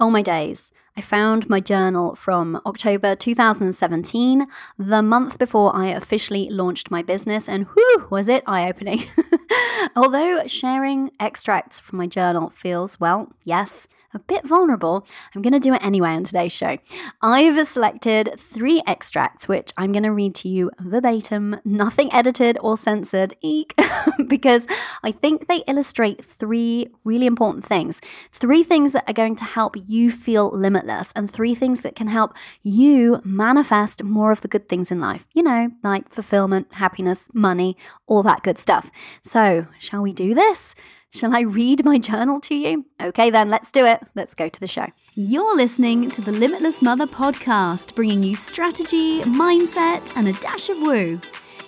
Oh my days. I found my journal from October 2017, the month before I officially launched my business, and whew, was it eye opening. Although sharing extracts from my journal feels, well, yes, a bit vulnerable, I'm going to do it anyway on today's show. I've selected three extracts, which I'm going to read to you verbatim, nothing edited or censored, eek, because I think they illustrate three really important things. Three things that are going to help you feel limitless, and three things that can help you manifest more of the good things in life. You know, like fulfillment, happiness, money, all that good stuff. So, shall we do this? Shall I read my journal to you? Okay, then, let's do it. Let's go to the show. You're listening to the Limitless Mother podcast, bringing you strategy, mindset, and a dash of woo.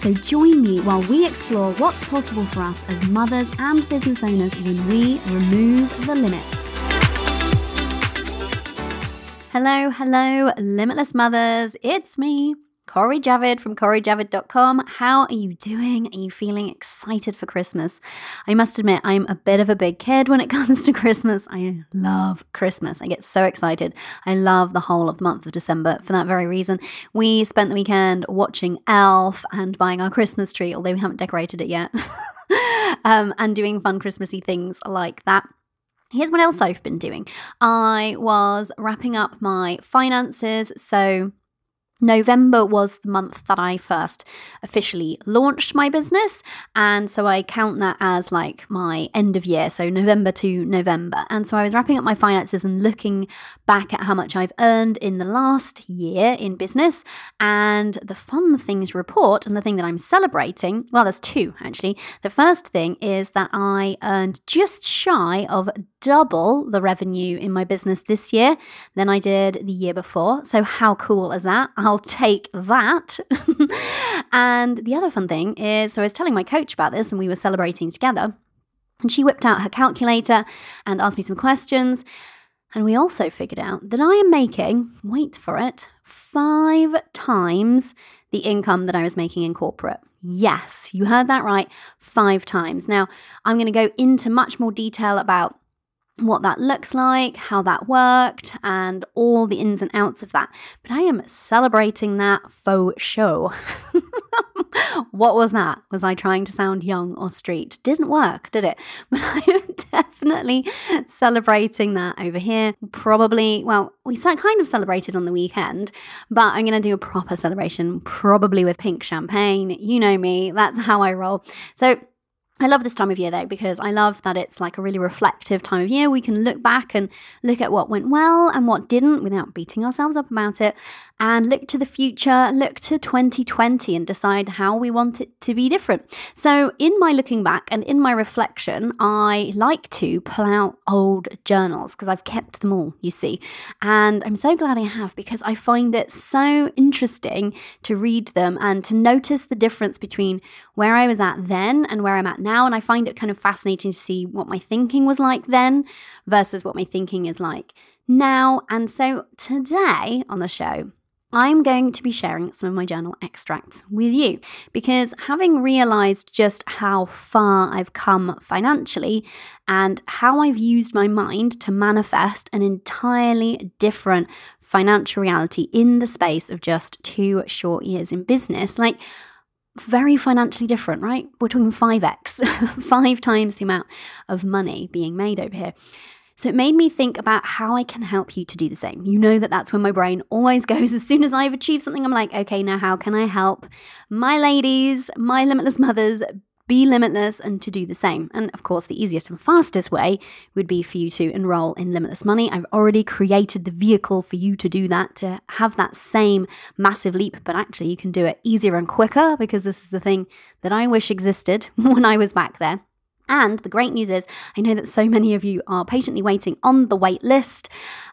So join me while we explore what's possible for us as mothers and business owners when we remove the limits. Hello, hello, limitless mothers. It's me, Cori Javid from CoriJavid.com. How are you doing? Are you feeling excited for Christmas? I must admit, I'm a bit of a big kid when it comes to Christmas. I love Christmas. I get so excited. I love the whole of the month of December for that very reason. We spent the weekend watching Elf and buying our Christmas tree, although we haven't decorated it yet, um, and doing fun Christmassy things like that. Here's what else I've been doing. I was wrapping up my finances. So, November was the month that I first officially launched my business. And so I count that as like my end of year, so November to November. And so I was wrapping up my finances and looking back at how much I've earned in the last year in business. And the fun thing to report, and the thing that I'm celebrating, well, there's two actually. The first thing is that I earned just shy of double the revenue in my business this year than I did the year before. So, how cool is that? Take that. and the other fun thing is so I was telling my coach about this and we were celebrating together. And she whipped out her calculator and asked me some questions. And we also figured out that I am making, wait for it, five times the income that I was making in corporate. Yes, you heard that right, five times. Now, I'm going to go into much more detail about what that looks like, how that worked, and all the ins and outs of that. But I am celebrating that faux show. what was that? Was I trying to sound young or street? Didn't work, did it? But I am definitely celebrating that over here. Probably, well, we kind of celebrated on the weekend, but I'm going to do a proper celebration, probably with pink champagne. You know me, that's how I roll. So, I love this time of year though because I love that it's like a really reflective time of year. We can look back and look at what went well and what didn't without beating ourselves up about it and look to the future, look to 2020 and decide how we want it to be different. So, in my looking back and in my reflection, I like to pull out old journals because I've kept them all, you see. And I'm so glad I have because I find it so interesting to read them and to notice the difference between where I was at then and where I'm at now. And I find it kind of fascinating to see what my thinking was like then versus what my thinking is like now. And so today on the show, I'm going to be sharing some of my journal extracts with you because having realized just how far I've come financially and how I've used my mind to manifest an entirely different financial reality in the space of just two short years in business, like very financially different, right? We're talking 5x, five times the amount of money being made over here. So it made me think about how I can help you to do the same. You know that that's where my brain always goes. As soon as I've achieved something, I'm like, okay, now how can I help my ladies, my limitless mothers be limitless and to do the same. And of course, the easiest and fastest way would be for you to enroll in Limitless Money. I've already created the vehicle for you to do that, to have that same massive leap, but actually, you can do it easier and quicker because this is the thing that I wish existed when I was back there. And the great news is, I know that so many of you are patiently waiting on the wait list,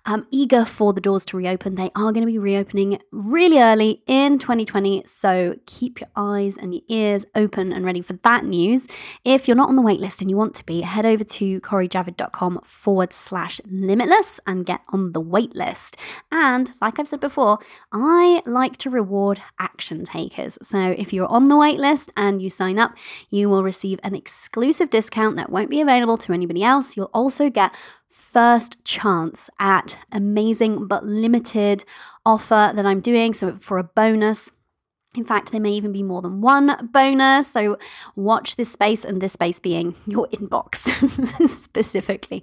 um, eager for the doors to reopen. They are going to be reopening really early in 2020. So keep your eyes and your ears open and ready for that news. If you're not on the wait list and you want to be, head over to corijavid.com forward slash limitless and get on the wait list. And like I've said before, I like to reward action takers. So if you're on the wait list and you sign up, you will receive an exclusive discount discount that won't be available to anybody else. You'll also get first chance at amazing but limited offer that I'm doing. So for a bonus, in fact, there may even be more than one bonus. So watch this space and this space being your inbox specifically.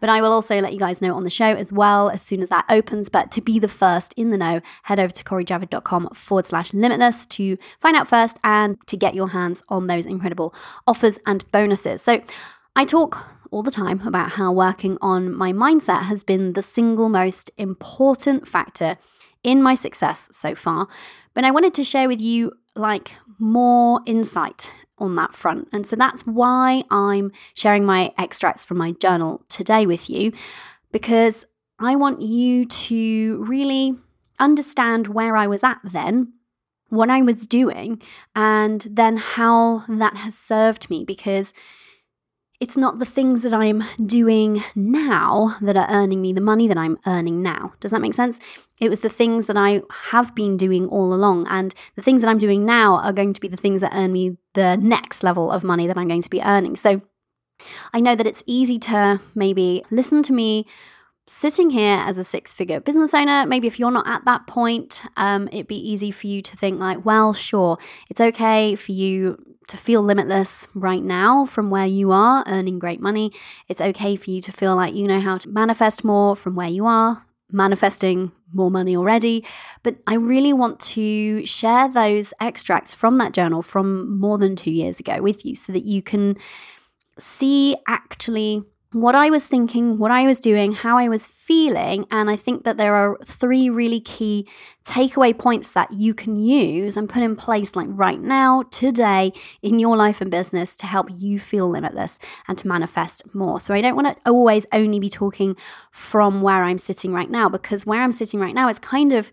But I will also let you guys know on the show as well as soon as that opens. But to be the first in the know, head over to corijavid.com forward slash limitless to find out first and to get your hands on those incredible offers and bonuses. So I talk all the time about how working on my mindset has been the single most important factor in my success so far. But I wanted to share with you like more insight on that front. And so that's why I'm sharing my extracts from my journal today with you because I want you to really understand where I was at then what I was doing, and then how that has served me because it's not the things that I'm doing now that are earning me the money that I'm earning now. Does that make sense? It was the things that I have been doing all along. And the things that I'm doing now are going to be the things that earn me the next level of money that I'm going to be earning. So I know that it's easy to maybe listen to me sitting here as a six figure business owner, maybe if you're not at that point, um, it'd be easy for you to think, like, well, sure, it's okay for you to feel limitless right now from where you are earning great money. It's okay for you to feel like you know how to manifest more from where you are, manifesting more money already. But I really want to share those extracts from that journal from more than two years ago with you so that you can see actually what I was thinking, what I was doing, how I was feeling. And I think that there are three really key takeaway points that you can use and put in place, like right now, today, in your life and business to help you feel limitless and to manifest more. So I don't want to always only be talking from where I'm sitting right now, because where I'm sitting right now is kind of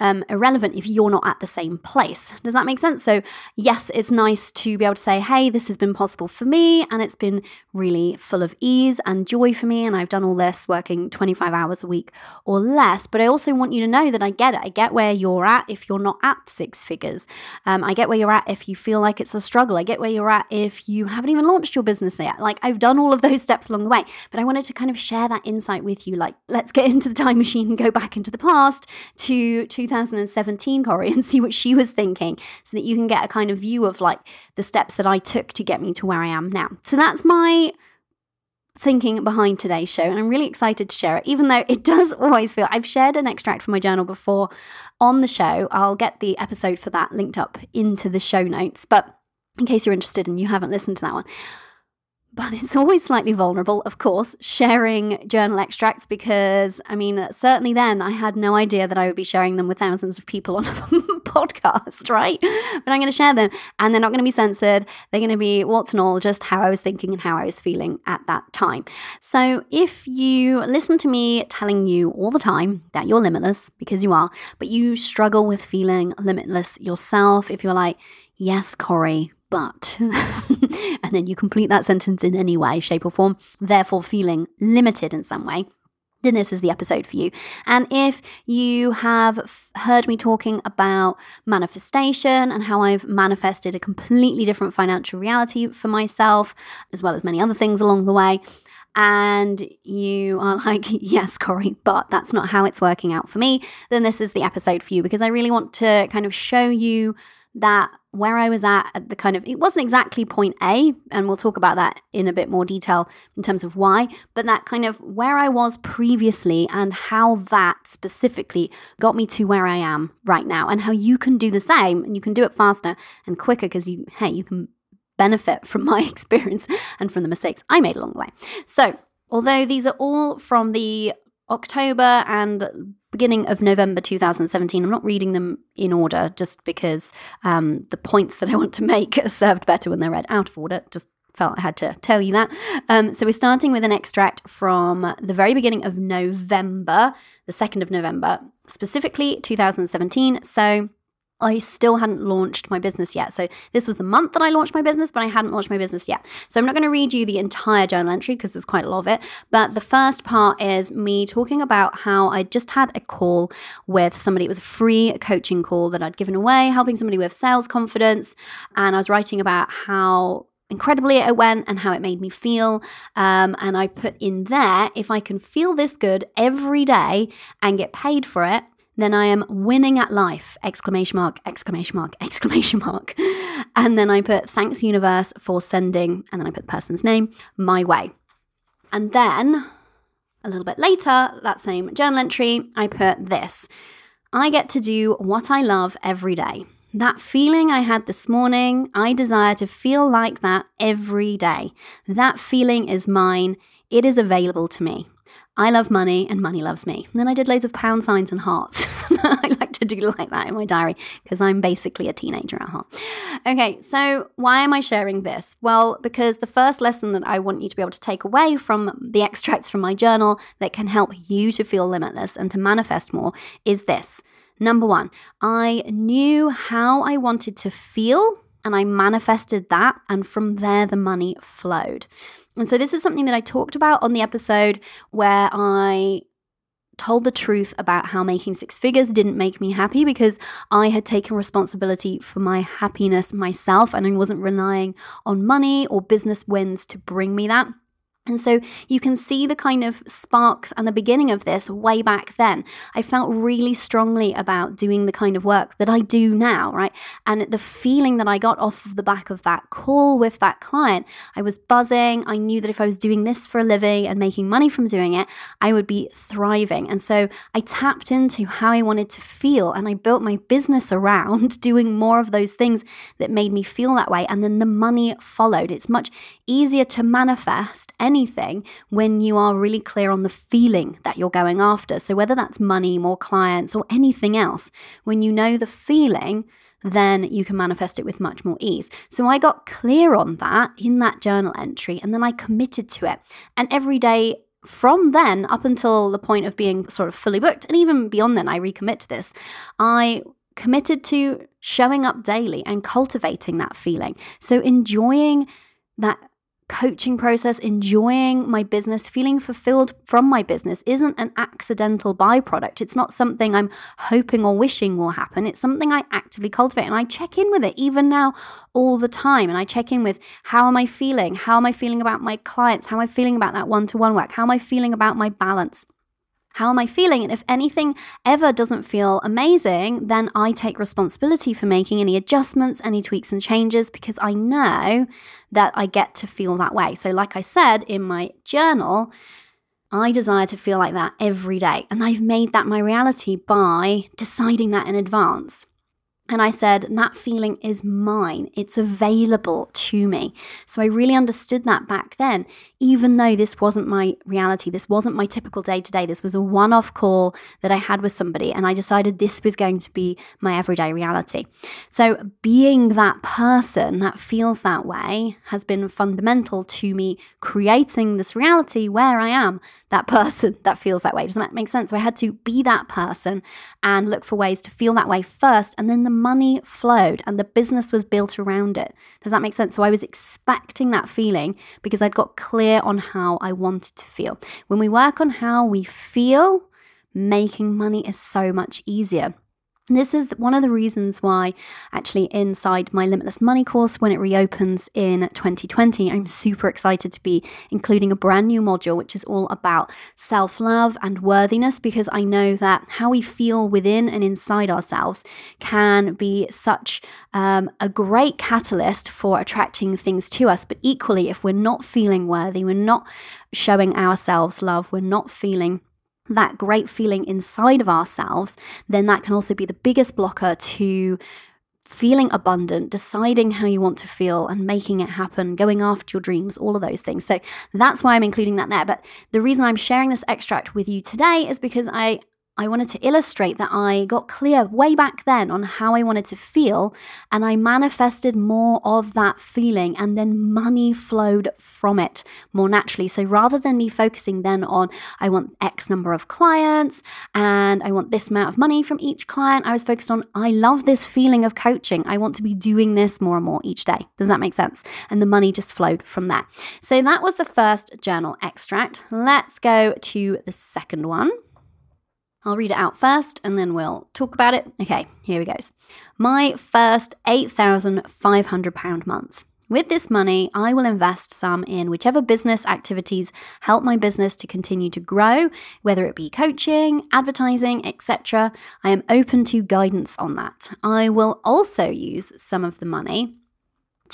um, irrelevant if you're not at the same place. Does that make sense? So, yes, it's nice to be able to say, hey, this has been possible for me, and it's been really full of ease and joy for me, and I've done all this working 25 hours a week or less. But I also want you to know that I get it. I get where you're at if you're not at six figures. Um, I get where you're at if you feel like it's a struggle. I get where you're at if you haven't even launched your business yet. Like, I've done all of those steps along the way, but I wanted to kind of share that insight with you. Like, let's get into the time machine and go back into the past to 2017, Cori, and see what she was thinking so that you can get a kind of view of like the steps that I took to get me to where I am now. So that's my thinking behind today's show and I'm really excited to share it even though it does always feel I've shared an extract from my journal before on the show I'll get the episode for that linked up into the show notes but in case you're interested and you haven't listened to that one but it's always slightly vulnerable, of course, sharing journal extracts because, I mean, certainly then I had no idea that I would be sharing them with thousands of people on a podcast, right? But I'm going to share them and they're not going to be censored. They're going to be what's and all, just how I was thinking and how I was feeling at that time. So if you listen to me telling you all the time that you're limitless, because you are, but you struggle with feeling limitless yourself, if you're like, yes, Cori, but, and then you complete that sentence in any way, shape, or form, therefore feeling limited in some way, then this is the episode for you. And if you have f- heard me talking about manifestation and how I've manifested a completely different financial reality for myself, as well as many other things along the way, and you are like, yes, Cori, but that's not how it's working out for me, then this is the episode for you because I really want to kind of show you that where I was at at the kind of it wasn't exactly point A, and we'll talk about that in a bit more detail in terms of why, but that kind of where I was previously and how that specifically got me to where I am right now, and how you can do the same and you can do it faster and quicker because you hey you can benefit from my experience and from the mistakes I made along the way. So although these are all from the October and beginning of November 2017. I'm not reading them in order just because um, the points that I want to make are served better when they're read out of order. Just felt I had to tell you that. Um, so we're starting with an extract from the very beginning of November, the 2nd of November, specifically 2017. So I still hadn't launched my business yet. So this was the month that I launched my business, but I hadn't launched my business yet. So I'm not going to read you the entire journal entry because there's quite a lot of it. But the first part is me talking about how I just had a call with somebody. It was a free coaching call that I'd given away, helping somebody with sales confidence. And I was writing about how incredibly it went and how it made me feel. Um, and I put in there if I can feel this good every day and get paid for it, then I am winning at life! Exclamation mark, exclamation mark, exclamation mark. And then I put thanks, universe, for sending, and then I put the person's name my way. And then a little bit later, that same journal entry, I put this I get to do what I love every day. That feeling I had this morning, I desire to feel like that every day. That feeling is mine. It is available to me. I love money and money loves me. And then I did loads of pound signs and hearts. I like to do like that in my diary because I'm basically a teenager at heart. Okay, so why am I sharing this? Well, because the first lesson that I want you to be able to take away from the extracts from my journal that can help you to feel limitless and to manifest more is this. Number one, I knew how I wanted to feel and I manifested that, and from there, the money flowed. And so, this is something that I talked about on the episode where I told the truth about how making six figures didn't make me happy because I had taken responsibility for my happiness myself and I wasn't relying on money or business wins to bring me that. And so you can see the kind of sparks and the beginning of this way back then. I felt really strongly about doing the kind of work that I do now, right? And the feeling that I got off of the back of that call with that client, I was buzzing. I knew that if I was doing this for a living and making money from doing it, I would be thriving. And so I tapped into how I wanted to feel and I built my business around doing more of those things that made me feel that way. And then the money followed. It's much easier to manifest anything when you are really clear on the feeling that you're going after. So, whether that's money, more clients, or anything else, when you know the feeling, then you can manifest it with much more ease. So I got clear on that in that journal entry and then I committed to it. And every day from then up until the point of being sort of fully booked, and even beyond then, I recommit to this, I committed to showing up daily and cultivating that feeling. So enjoying that coaching process, enjoying my business, feeling fulfilled from my business isn't an accidental byproduct. It's not something I'm hoping or wishing will happen. It's something I actively cultivate and I check in with it even now all the time. And I check in with how am I feeling? How am I feeling about my clients? How am I feeling about that one to one work? How am I feeling about my balance? How am I feeling? And if anything ever doesn't feel amazing, then I take responsibility for making any adjustments, any tweaks and changes because I know that I get to feel that way. So, like I said in my journal, I desire to feel like that every day. And I've made that my reality by deciding that in advance. And I said, that feeling is mine. It's available to me. So I really understood that back then, even though this wasn't my reality. This wasn't my typical day to day. This was a one off call that I had with somebody. And I decided this was going to be my everyday reality. So being that person that feels that way has been fundamental to me creating this reality where I am that person that feels that way. Does that make sense? So I had to be that person and look for ways to feel that way first. And then the money flowed and the business was built around it. Does that make sense? So I was expecting that feeling because I'd got clear on how I wanted to feel. When we work on how we feel, making money is so much easier. This is one of the reasons why, actually, inside my Limitless Money course, when it reopens in 2020, I'm super excited to be including a brand new module, which is all about self love and worthiness, because I know that how we feel within and inside ourselves can be such um, a great catalyst for attracting things to us. But equally, if we're not feeling worthy, we're not showing ourselves love, we're not feeling that great feeling inside of ourselves, then that can also be the biggest blocker to feeling abundant, deciding how you want to feel and making it happen, going after your dreams, all of those things. So that's why I'm including that there. But the reason I'm sharing this extract with you today is because I I wanted to illustrate that I got clear way back then on how I wanted to feel, and I manifested more of that feeling, and then money flowed from it more naturally. So rather than me focusing then on, I want X number of clients and I want this amount of money from each client, I was focused on, I love this feeling of coaching. I want to be doing this more and more each day. Does that make sense? And the money just flowed from that. So that was the first journal extract. Let's go to the second one. I'll read it out first and then we'll talk about it. Okay, here we goes. My first £8,500 month. With this money, I will invest some in whichever business activities help my business to continue to grow, whether it be coaching, advertising, etc. I am open to guidance on that. I will also use some of the money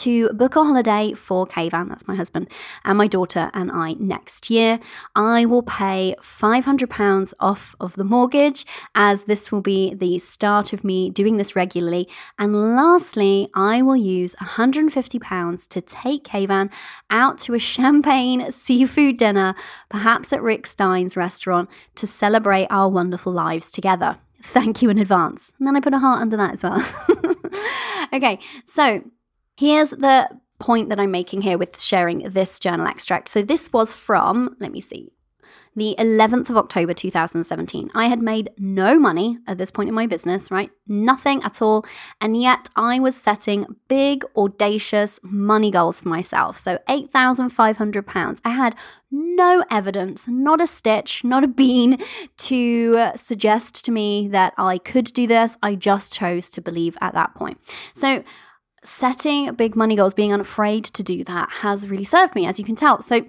to book a holiday for Kayvan, that's my husband, and my daughter and I next year. I will pay £500 off of the mortgage as this will be the start of me doing this regularly. And lastly, I will use £150 to take Kayvan out to a champagne seafood dinner, perhaps at Rick Stein's restaurant, to celebrate our wonderful lives together. Thank you in advance. And then I put a heart under that as well. okay, so Here's the point that I'm making here with sharing this journal extract. So this was from, let me see, the 11th of October 2017. I had made no money at this point in my business, right? Nothing at all. And yet I was setting big, audacious money goals for myself. So £8,500. I had no evidence, not a stitch, not a bean to suggest to me that I could do this. I just chose to believe at that point. So setting big money goals, being unafraid to do that has really served me, as you can tell. So,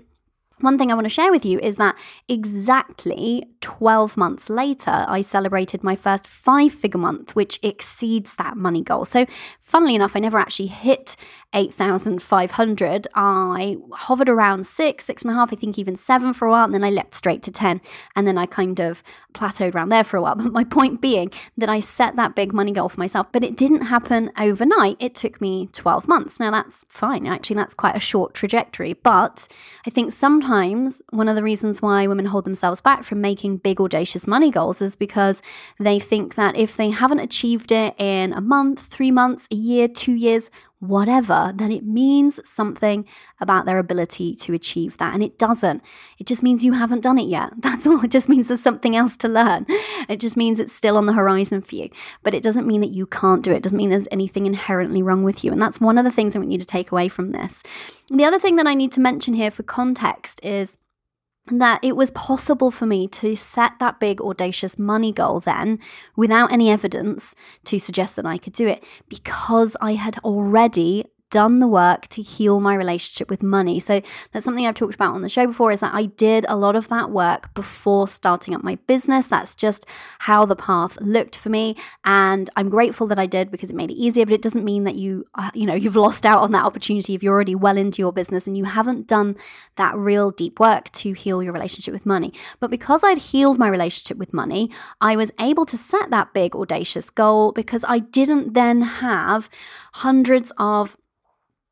one thing I want to share with you is that exactly 12 months later, I celebrated my first five figure month, which exceeds that money goal. So, funnily enough, I never actually hit 8,500. I hovered around six, six and a half, I think even seven for a while, and then I leapt straight to 10. And then I kind of plateaued around there for a while. But my point being that I set that big money goal for myself, but it didn't happen overnight. It took me 12 months. Now, that's fine. Actually, that's quite a short trajectory. But I think sometimes one of the reasons why women hold themselves back from making big, audacious money goals is because they think that if they haven't achieved it in a month, three months, a year, two years, whatever, then it means something about their ability to achieve that. And it doesn't. It just means you haven't done it yet. That's all. It just means there's something else to learn. It just means it's still on the horizon for you. But it doesn't mean that you can't do it. It doesn't mean there's anything inherently wrong with you. And that's one of the things I want you to take away from this. The other thing that I need to mention here for context is that it was possible for me to set that big, audacious money goal then without any evidence to suggest that I could do it because I had already done the work to heal my relationship with money. So that's something I've talked about on the show before is that I did a lot of that work before starting up my business. That's just how the path looked for me and I'm grateful that I did because it made it easier, but it doesn't mean that you uh, you know, you've lost out on that opportunity if you're already well into your business and you haven't done that real deep work to heal your relationship with money. But because I'd healed my relationship with money, I was able to set that big audacious goal because I didn't then have hundreds of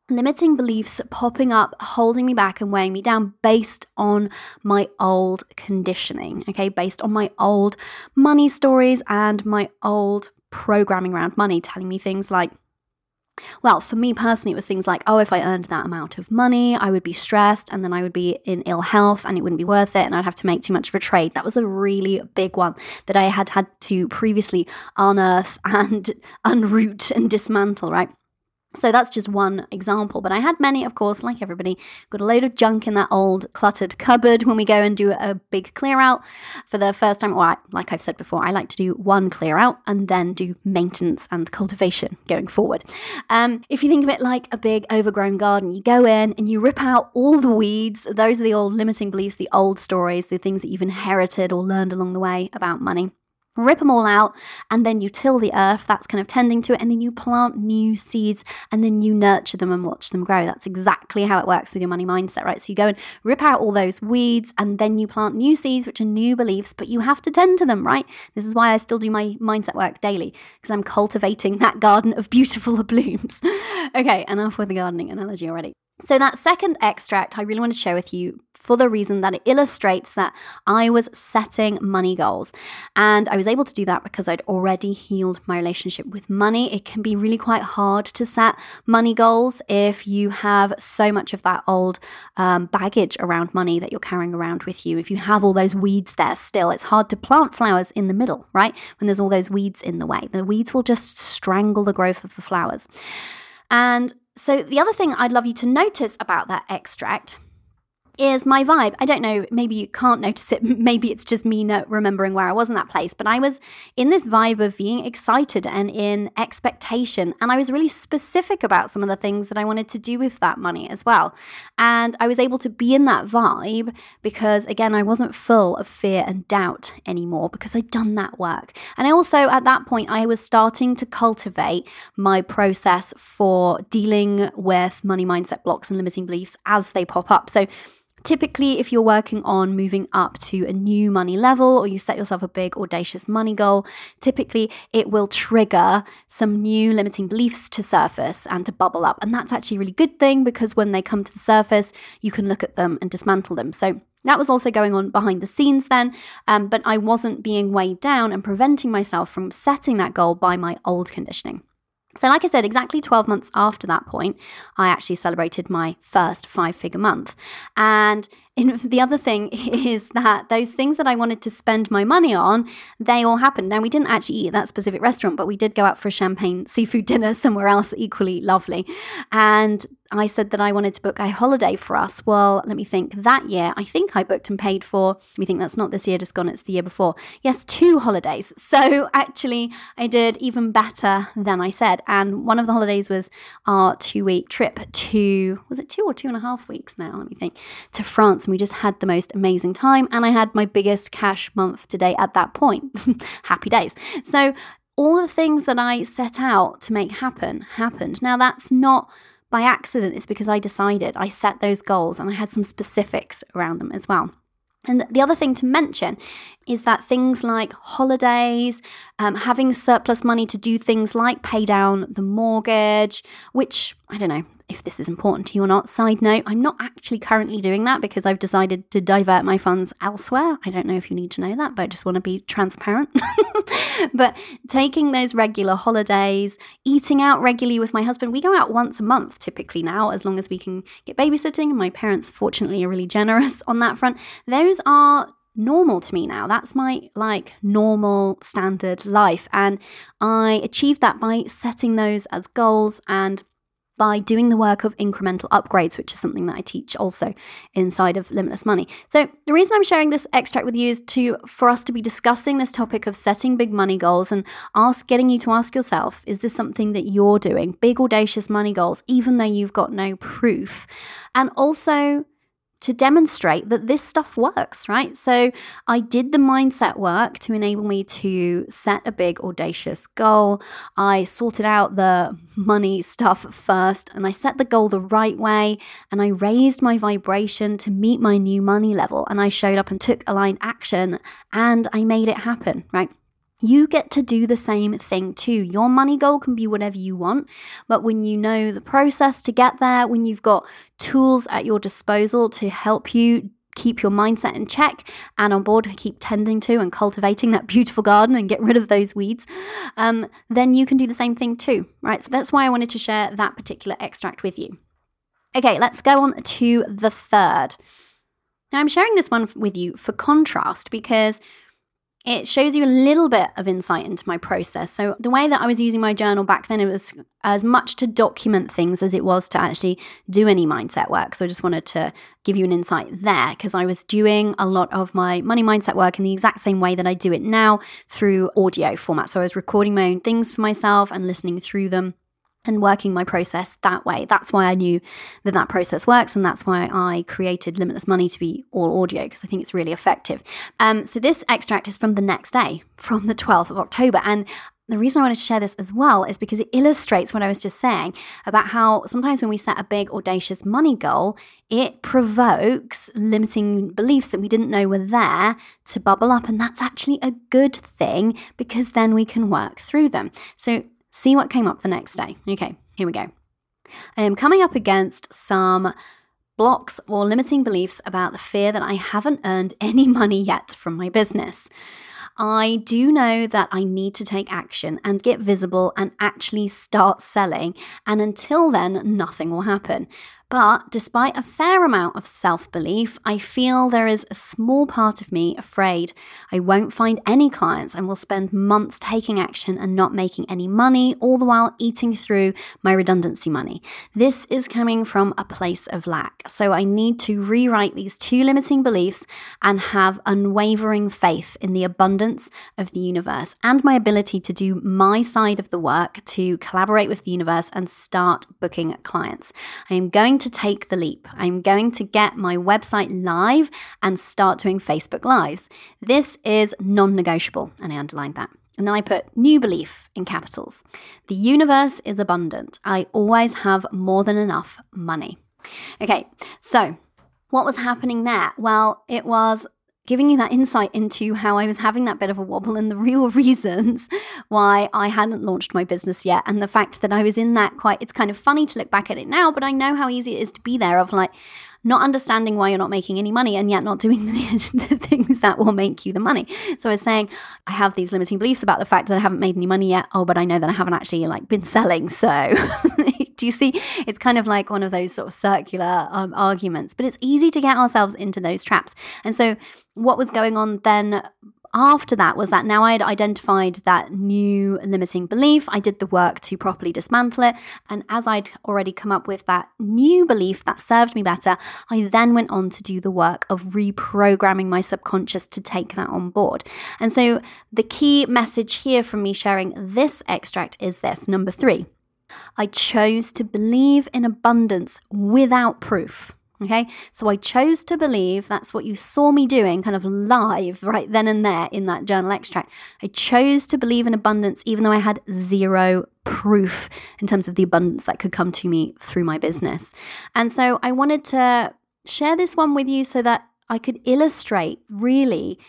limiting beliefs popping up, holding me back and weighing me down based on my old conditioning, okay, based on my old money stories and my old programming around money, telling me things like, well, for me personally, it was things like, oh, if I earned that amount of money, I would be stressed and then I would be in ill health and it wouldn't be worth it and I'd have to make too much of a trade. That was a really big one that I had had to previously unearth and unroot and dismantle, right? So that's just one example, but I had many, of course, like everybody. Got a load of junk in that old cluttered cupboard when we go and do a big clear out for the first time. Well, like I've said before, I like to do one clear out and then do maintenance and cultivation going forward. Um, if you think of it like a big overgrown garden, you go in and you rip out all the weeds. Those are the old limiting beliefs, the old stories, the things that you've inherited or learned along the way about money rip them all out, and then you till the earth, that's kind of tending to it, and then you plant new seeds and then you nurture them and watch them grow. That's exactly how it works with your money mindset, right? So you go and rip out all those weeds and then you plant new seeds, which are new beliefs, but you have to tend to them, right? This is why I still do my mindset work daily because I'm cultivating that garden of beautiful blooms. okay, enough with the gardening analogy already. So, that second extract I really want to share with you for the reason that it illustrates that I was setting money goals. And I was able to do that because I'd already healed my relationship with money. It can be really quite hard to set money goals if you have so much of that old um, baggage around money that you're carrying around with you. If you have all those weeds there still, it's hard to plant flowers in the middle, right? When there's all those weeds in the way. The weeds will just strangle the growth of the flowers. And so, the other thing I'd love you to notice about that extract is my vibe. I don't know, maybe you can't notice it. Maybe it's just me not remembering where I was in that place, but I was in this vibe of being excited and in expectation. And I was really specific about some of the things that I wanted to do with that money as well. And I was able to be in that vibe because, again, I wasn't full of fear and doubt anymore because I'd done that work. And I also, at that point, I was starting to cultivate my process for dealing with money mindset blocks and limiting beliefs as they pop up. So, Typically, if you're working on moving up to a new money level or you set yourself a big, audacious money goal, typically it will trigger some new limiting beliefs to surface and to bubble up. And that's actually a really good thing because when they come to the surface, you can look at them and dismantle them. So that was also going on behind the scenes then, um, but I wasn't being weighed down and preventing myself from setting that goal by my old conditioning. So, like I said, exactly 12 months after that point, I actually celebrated my first five figure month. And in, the other thing is that those things that I wanted to spend my money on, they all happened. Now, we didn't actually eat at that specific restaurant, but we did go out for a champagne seafood dinner somewhere else equally lovely. And I said that I wanted to book a holiday for us. Well, let me think. That year, I think I booked and paid for, let me think, that's not this year just gone, it's the year before. Yes, two holidays. So actually, I did even better than I said. And one of the holidays was our two week trip to, was it two or two and a half weeks now? Let me think, to France. And we just had the most amazing time. And I had my biggest cash month today at that point. Happy days. So all the things that I set out to make happen happened. Now, that's not by accident, it's because I decided, I set those goals and I had some specifics around them as well. And the other thing to mention is that things like holidays, um, having surplus money to do things like pay down the mortgage, which I don't know, if this is important to you or not. Side note, I'm not actually currently doing that because I've decided to divert my funds elsewhere. I don't know if you need to know that, but I just want to be transparent. but taking those regular holidays, eating out regularly with my husband, we go out once a month typically now, as long as we can get babysitting. My parents, fortunately, are really generous on that front. Those are normal to me now. That's my like normal standard life. And I achieved that by setting those as goals and by doing the work of incremental upgrades, which is something that I teach also inside of Limitless Money. So the reason I'm sharing this extract with you is to for us to be discussing this topic of setting big money goals and ask getting you to ask yourself, is this something that you're doing? Big audacious money goals, even though you've got no proof. And also to demonstrate that this stuff works, right? So I did the mindset work to enable me to set a big, audacious goal. I sorted out the money stuff first and I set the goal the right way and I raised my vibration to meet my new money level. And I showed up and took aligned action and I made it happen, right? You get to do the same thing too. Your money goal can be whatever you want, but when you know the process to get there, when you've got tools at your disposal to help you keep your mindset in check and on board, keep tending to and cultivating that beautiful garden and get rid of those weeds, um, then you can do the same thing too, right? So that's why I wanted to share that particular extract with you. Okay, let's go on to the third. Now, I'm sharing this one with you for contrast because it shows you a little bit of insight into my process. So, the way that I was using my journal back then, it was as much to document things as it was to actually do any mindset work. So, I just wanted to give you an insight there because I was doing a lot of my money mindset work in the exact same way that I do it now through audio format. So, I was recording my own things for myself and listening through them and working my process that way. That's why I knew that that process works, and that's why I created Limitless Money to be all audio because I think it's really effective. Um, so this extract is from the next day, from the 12th of October, and the reason I wanted to share this as well is because it illustrates what I was just saying about how sometimes when we set a big, audacious money goal, it provokes limiting beliefs that we didn't know were there to bubble up. And that's actually a good thing because then we can work through them. So See what came up the next day. Okay, here we go. I am coming up against some blocks or limiting beliefs about the fear that I haven't earned any money yet from my business. I do know that I need to take action and get visible and actually start selling. And until then, nothing will happen. But despite a fair amount of self belief, I feel there is a small part of me afraid I won't find any clients and will spend months taking action and not making any money, all the while eating through my redundancy money. This is coming from a place of lack. So I need to rewrite these two limiting beliefs and have unwavering faith in the abundance of the universe and my ability to do my side of the work to collaborate with the universe and start booking clients. I am going to take the leap. I'm going to get my website live and start doing Facebook Lives. This is non negotiable, and I underlined that. And then I put new belief in capitals. The universe is abundant. I always have more than enough money. Okay, so what was happening there? Well, it was giving you that insight into how I was having that bit of a wobble and the real reasons why I hadn't launched my business yet. And the fact that I was in that quite, it's kind of funny to look back at it now, but I know how easy it is to be there of like, not understanding why you're not making any money and yet not doing the, the, things that will make you the money. So I was saying, I have these limiting beliefs about the fact that I haven't made any money yet. Oh, but I know that I haven't actually like been selling. So do you see? It's kind of like one of those sort of circular um, arguments, but it's easy to get ourselves into those traps. And so what was going on then after that was that now I had identified that new limiting belief, I did the work to properly dismantle it. And as I'd already come up with that new belief that served me better, I then went on to do the work of reprogramming my subconscious to take that on board. And so the key message here from me sharing this extract is this number three. I chose to believe in abundance without proof. Okay, so I chose to believe that's what you saw me doing kind of live right then and there in that journal extract. I chose to believe in abundance even though I had zero proof in terms of the abundance that could come to me through my business. And so I wanted to share this one with you so that I could illustrate really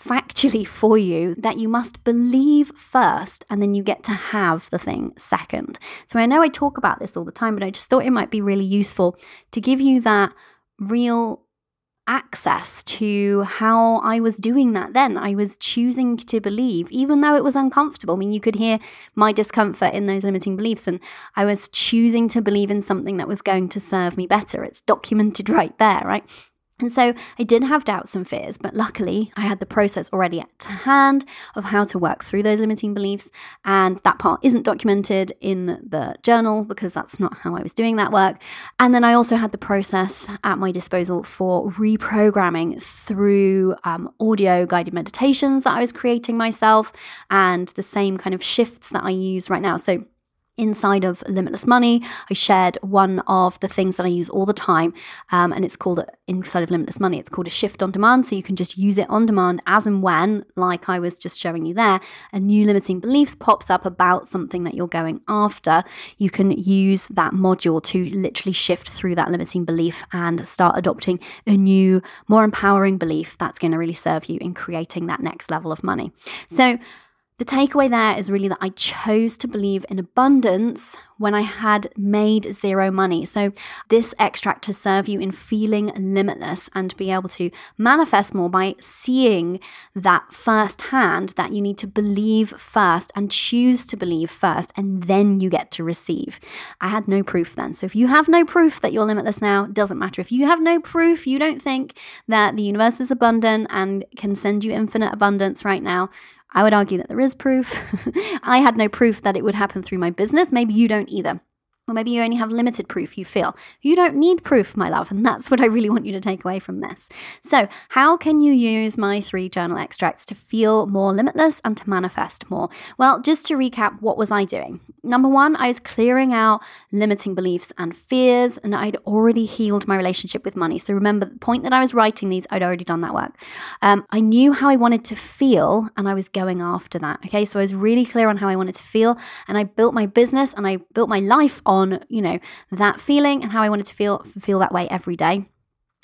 factually for you that you must believe first and then you get to have the thing second. So I know I talk about this all the time, but I just thought it might be really useful to give you that real access to how I was doing that then. I was choosing to believe, even though it was uncomfortable. I mean, you could hear my discomfort in those limiting beliefs, and I was choosing to believe in something that was going to serve me better. It's documented right there, right? And so I did have doubts and fears, but luckily I had the process already at hand of how to work through those limiting beliefs. And that part isn't documented in the journal because that's not how I was doing that work. And then I also had the process at my disposal for reprogramming through um, audio guided meditations that I was creating myself and the same kind of shifts that I use right now. So inside of Limitless Money, I shared one of the things that I use all the time, um, and it's called inside of Limitless Money. It's called a shift on demand, so you can just use it on demand as and when, like I was just showing you there. A new limiting beliefs pops up about something that you're going after. You can use that module to literally shift through that limiting belief and start adopting a new, more empowering belief that's going to really serve you in creating that next level of money. So the takeaway there is really that I chose to believe in abundance when I had made zero money. So, this extract to serve you in feeling limitless and be able to manifest more by seeing that firsthand that you need to believe first and choose to believe first, and then you get to receive. I had no proof then. So, if you have no proof that you're limitless now, doesn't matter. If you have no proof, you don't think that the universe is abundant and can send you infinite abundance right now, I would argue that there is proof. I had no proof that it would happen through my business. Maybe you don't either. Or maybe you only have limited proof you feel. You don't need proof, my love, and that's what I really want you to take away from this. So, how can you use my three journal extracts to feel more limitless and to manifest more? Well, just to recap, what was I doing? Number one, I was clearing out limiting beliefs and fears, and I'd already healed my relationship with money. So, remember, the point that I was writing these, I'd already done that work. Um, I knew how I wanted to feel, and I was going after that. Okay, so I was really clear on how I wanted to feel, and I built my business and I built my life on on, you know, that feeling and how I wanted to feel feel that way every day.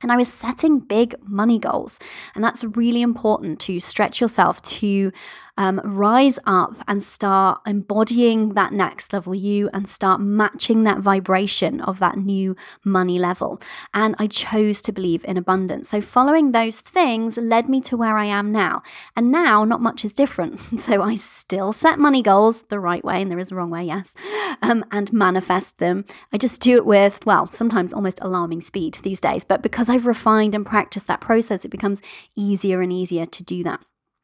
And I was setting big money goals. And that's really important to stretch yourself to um, rise up and start embodying that next level you and start matching that vibration of that new money level. And I chose to believe in abundance. So, following those things led me to where I am now. And now, not much is different. So, I still set money goals the right way, and there is a wrong way, yes, um, and manifest them. I just do it with, well, sometimes almost alarming speed these days. But because I've refined and practiced that process, it becomes easier and easier to do that.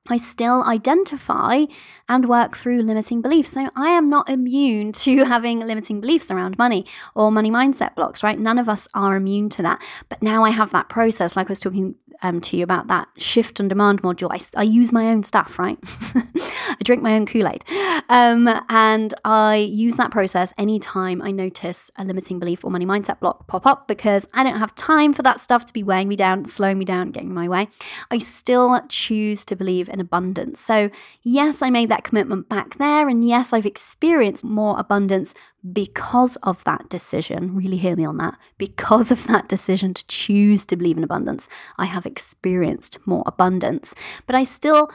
I still identify and work through limiting beliefs. So I am not immune to having limiting beliefs around money or money mindset blocks, right? None of us are immune to that. But now I have that process, like I was talking um, to you about that shift on demand module. I, I use my own stuff, right? I drink my own Kool Aid. Um, and I use that process anytime I notice a limiting belief or money mindset block pop up because I don't have time for that stuff to be weighing me down, slowing me down, getting in my way. I still choose to believe in abundance. So, yes, I made that commitment back there. And yes, I've experienced more abundance because of that decision, really hear me on that, because of that decision to choose to believe in abundance, I have experienced more abundance. But I still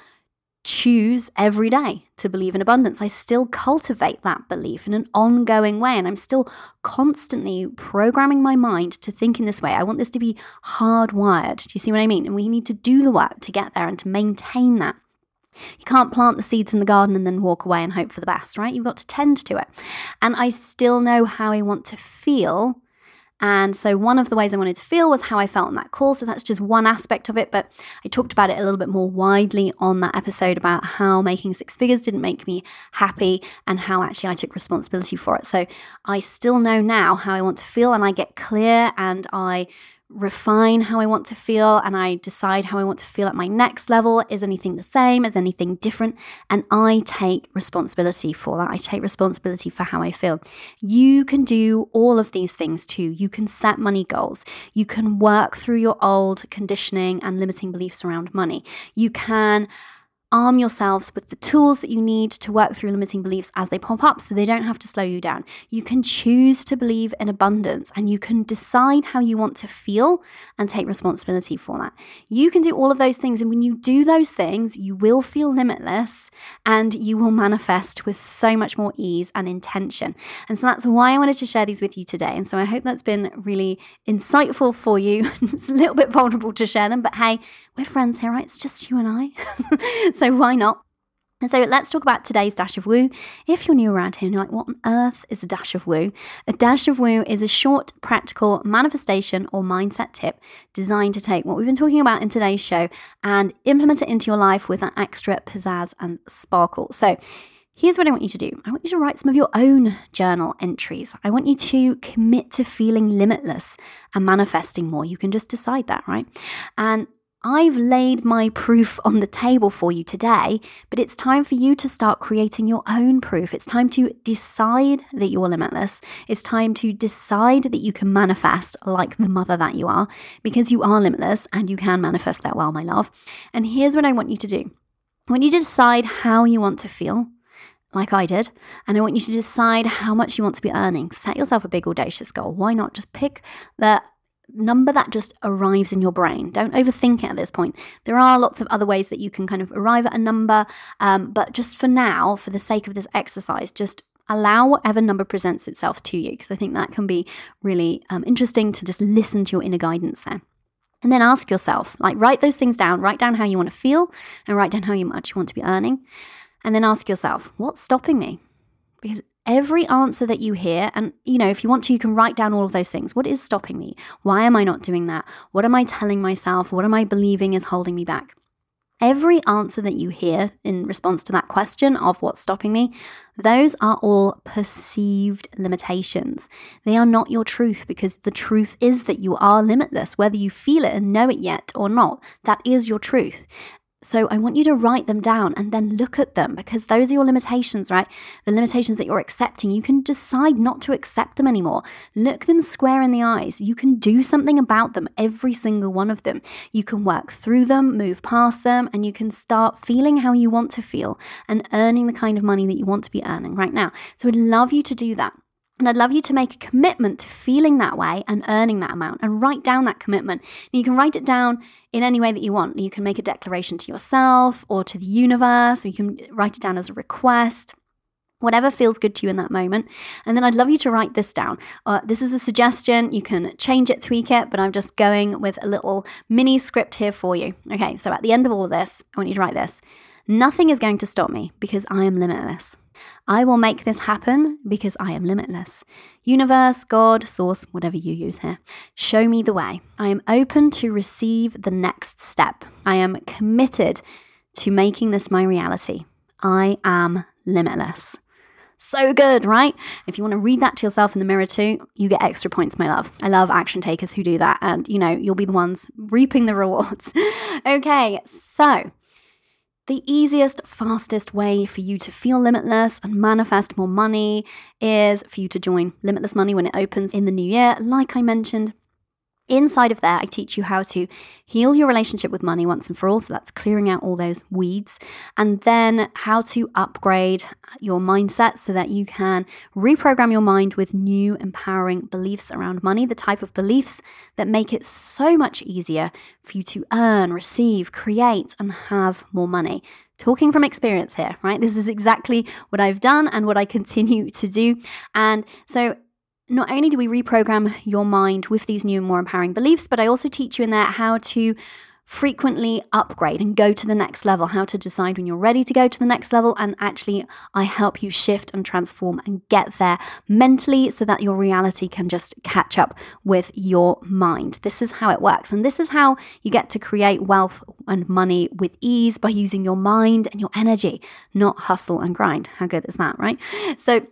choose every day to believe in abundance. I still cultivate that belief in an ongoing way. And I'm still constantly programming my mind to think in this way. I want this to be hardwired. Do you see what I mean? And we need to do the work to get there and to maintain that. You can't plant the seeds in the garden and then walk away and hope for the best, right? You've got to tend to it. And I still know how I want to feel. And so, one of the ways I wanted to feel was how I felt on that call. So, that's just one aspect of it. But I talked about it a little bit more widely on that episode about how making six figures didn't make me happy and how actually I took responsibility for it. So, I still know now how I want to feel and I get clear and I refine how I want to feel and I decide how I want to feel at my next level. Is anything the same? Is anything different? And I take responsibility for that. I take responsibility for how I feel. You can do all of these things too. You can set money goals. You can work through your old conditioning and limiting beliefs around money. You can arm yourselves with the tools that you need to work through limiting beliefs as they pop up so they don't have to slow you down. You can choose to believe in abundance and you can decide how you want to feel and take responsibility for that. You can do all of those things. And when you do those things, you will feel limitless and you will manifest with so much more ease and intention. And so that's why I wanted to share these with you today. And so I hope that's been really insightful for you. it's a little bit vulnerable to share them, but hey, we're friends here, right? It's just you and I. so so why not? And so let's talk about today's dash of woo. If you're new around here and you're like, what on earth is a dash of woo? A dash of woo is a short, practical manifestation or mindset tip designed to take what we've been talking about in today's show and implement it into your life with an extra pizzazz and sparkle. So Here's what I want you to do. I want you to write some of your own journal entries. I want you to commit to feeling limitless and manifesting more. You can just decide that, right? And I've laid my proof on the table for you today, but it's time for you to start creating your own proof. It's time to decide that you're limitless. It's time to decide that you can manifest like the mother that you are, because you are limitless and you can manifest that well, my love. And here's what I want you to do I want you to decide how you want to feel like I did, and I want you to decide how much you want to be earning. Set yourself a big audacious goal. Why not just pick the number that just arrives in your brain. Don't overthink it at this point. There are lots of other ways that you can kind of arrive at a number, um, but just for now, for the sake of this exercise, just allow whatever number presents itself to you, because I think that can be really um, interesting to just listen to your inner guidance there. And then ask yourself, like, write those things down, write down how you want to feel, and write down how much you want to be earning. And then ask yourself, what's stopping me? Because every answer that you hear, and you know, if you want to, you can write down all of those things. What is stopping me? Why am I not doing that? What am I telling myself? What am I believing is holding me back? Every answer that you hear in response to that question of what's stopping me, those are all perceived limitations. They are not your truth because the truth is that you are limitless, whether you feel it and know it yet or not. That is your truth. So I want you to write them down and then look at them because those are your limitations, right? The limitations that you're accepting. You can decide not to accept them anymore. Look them square in the eyes. You can do something about them, every single one of them. You can work through them, move past them, and you can start feeling how you want to feel and earning the kind of money that you want to be earning right now. So I'd love you to do that. And I'd love you to make a commitment to feeling that way and earning that amount and write down that commitment. And you can write it down in any way that you want. You can make a declaration to yourself or to the universe, or you can write it down as a request whatever feels good to you in that moment. And then I'd love you to write this down. Uh, this is a suggestion. You can change it, tweak it, but I'm just going with a little mini script here for you. Okay, so at the end of all of this, I want you to write this Nothing is going to stop me because I am limitless. I will make this happen because I am limitless. Universe, God, source, whatever you use here, show me the way. I am open to receive the next step. I am committed to making this my reality. I am limitless. So good, right? If you want to read that to yourself in the mirror too, you get extra points, my love. I love action takers who do that, and you know, you'll be the ones reaping the rewards. okay, so the easiest, fastest way for you to feel limitless and manifest more money is for you to join Limitless Money when it opens in the new year. Like I mentioned, Inside of there, I teach you how to heal your relationship with money once and for all. So that's clearing out all those weeds. And then how to upgrade your mindset so that you can reprogram your mind with new empowering beliefs around money, the type of beliefs that make it so much easier for you to earn, receive, create, and have more money talking from experience here, right? This is exactly what I've done and what I continue to do. And so not only do we reprogram your mind with these new and more empowering beliefs, but I also teach you in there how to frequently upgrade and go to the next level, how to decide when you're ready to go to the next level. And actually, I help you shift and transform and get there mentally so that your reality can just catch up with your mind. This is how it works. And this is how you get to create wealth and money with ease by using your mind and your energy, not hustle and grind. How good is that, right? So,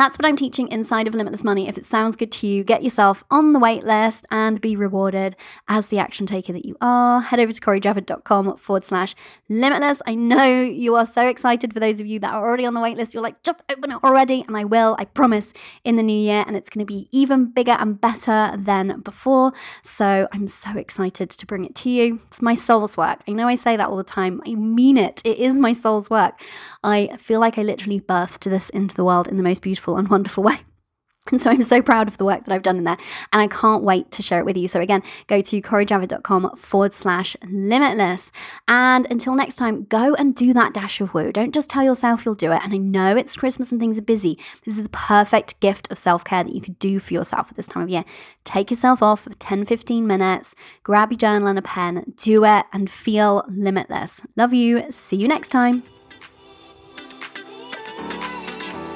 that's what I'm teaching inside of Limitless Money. If it sounds good to you, get yourself on the wait list and be rewarded as the action taker that you are. Head over to CoriJavid.com forward slash limitless. I know you are so excited for those of you that are already on the wait list. You're like, just open it already. And I will, I promise, in the new year. And it's going to be even bigger and better than before. So I'm so excited to bring it to you. It's my soul's work. I know I say that all the time. I mean it. It is my soul's work. I feel like I literally birthed this into the world in the most beautiful beautiful and wonderful way. And so I'm so proud of the work that I've done in there. And I can't wait to share it with you. So again, go to corijavid.com forward slash limitless. And until next time, go and do that dash of woo. Don't just tell yourself you'll do it. And I know it's Christmas and things are busy. This is the perfect gift of self care that you could do for yourself at this time of year. Take yourself off for 10, 15 minutes, grab your journal and a pen, do it, and feel limitless. Love you. See you next time.